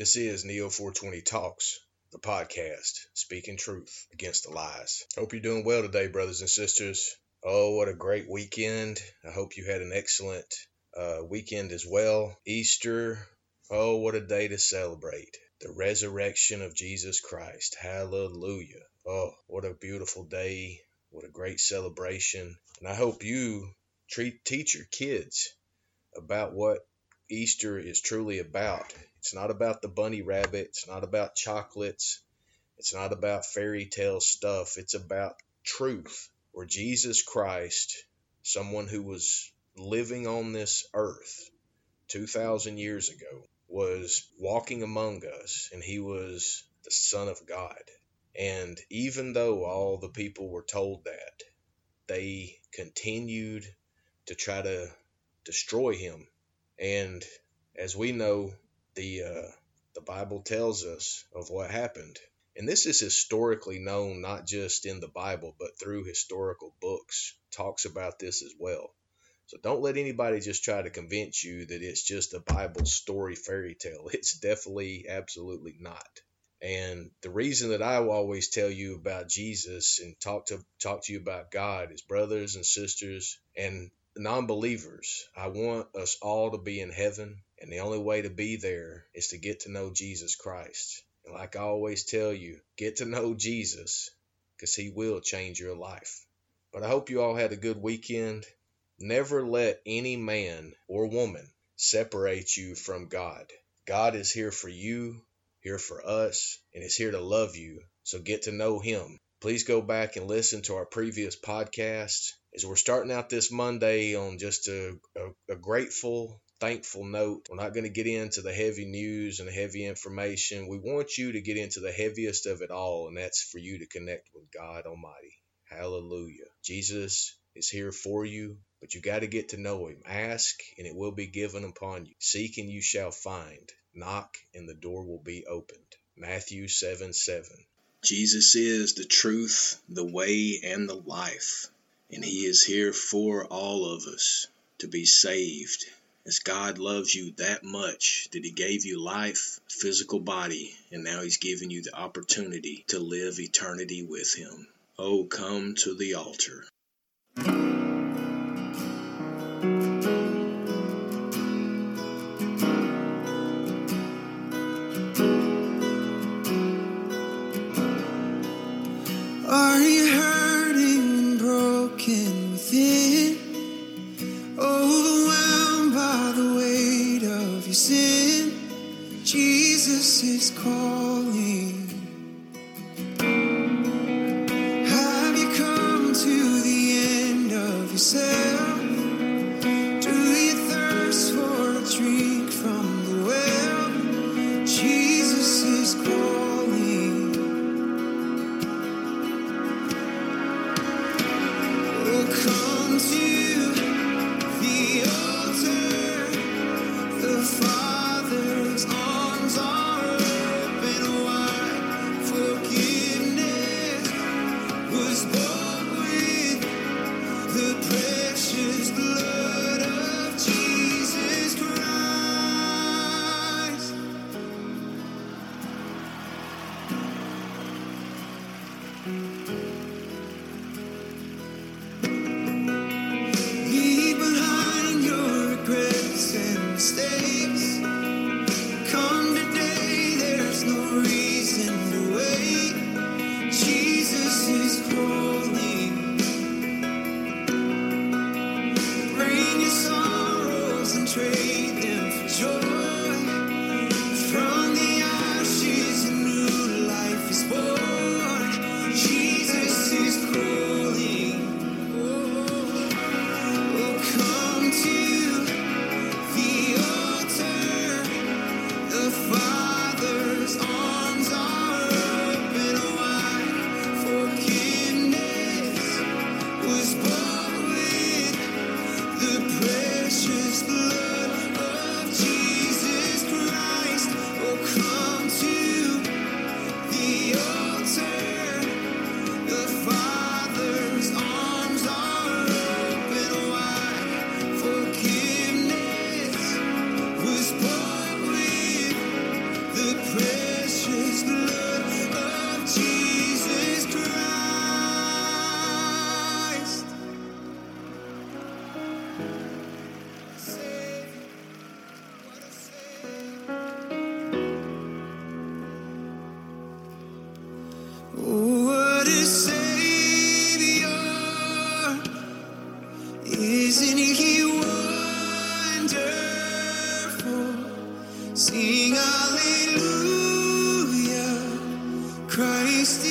This is Neo 420 Talks, the podcast, speaking truth against the lies. Hope you're doing well today, brothers and sisters. Oh, what a great weekend. I hope you had an excellent uh, weekend as well. Easter, oh, what a day to celebrate. The resurrection of Jesus Christ. Hallelujah. Oh, what a beautiful day. What a great celebration. And I hope you treat, teach your kids about what Easter is truly about. It's not about the bunny rabbit, it's not about chocolates, it's not about fairy tale stuff. It's about truth, where Jesus Christ, someone who was living on this earth 2,000 years ago, was walking among us and he was the Son of God. And even though all the people were told that, they continued to try to destroy him and as we know, the uh, the Bible tells us of what happened. And this is historically known not just in the Bible, but through historical books, talks about this as well. So don't let anybody just try to convince you that it's just a Bible story fairy tale. It's definitely absolutely not. And the reason that I will always tell you about Jesus and talk to talk to you about God is brothers and sisters and non believers, I want us all to be in heaven, and the only way to be there is to get to know Jesus Christ. And like I always tell you, get to know Jesus because he will change your life. But I hope you all had a good weekend. Never let any man or woman separate you from God. God is here for you, here for us, and is here to love you. So get to know him. Please go back and listen to our previous podcasts as we're starting out this Monday on just a, a, a grateful, thankful note. We're not going to get into the heavy news and heavy information. We want you to get into the heaviest of it all, and that's for you to connect with God Almighty. Hallelujah. Jesus is here for you, but you got to get to know Him. Ask, and it will be given upon you. Seek, and you shall find. Knock, and the door will be opened. Matthew 7 7. Jesus is the truth, the way, and the life and He is here for all of us to be saved. As God loves you that much that He gave you life, physical body, and now He's giving you the opportunity to live eternity with Him. Oh, come to the altar. Are you hurting and broken within? Overwhelmed by the weight of your sin? Jesus is calling. tree. Sing hallelujah, Christ is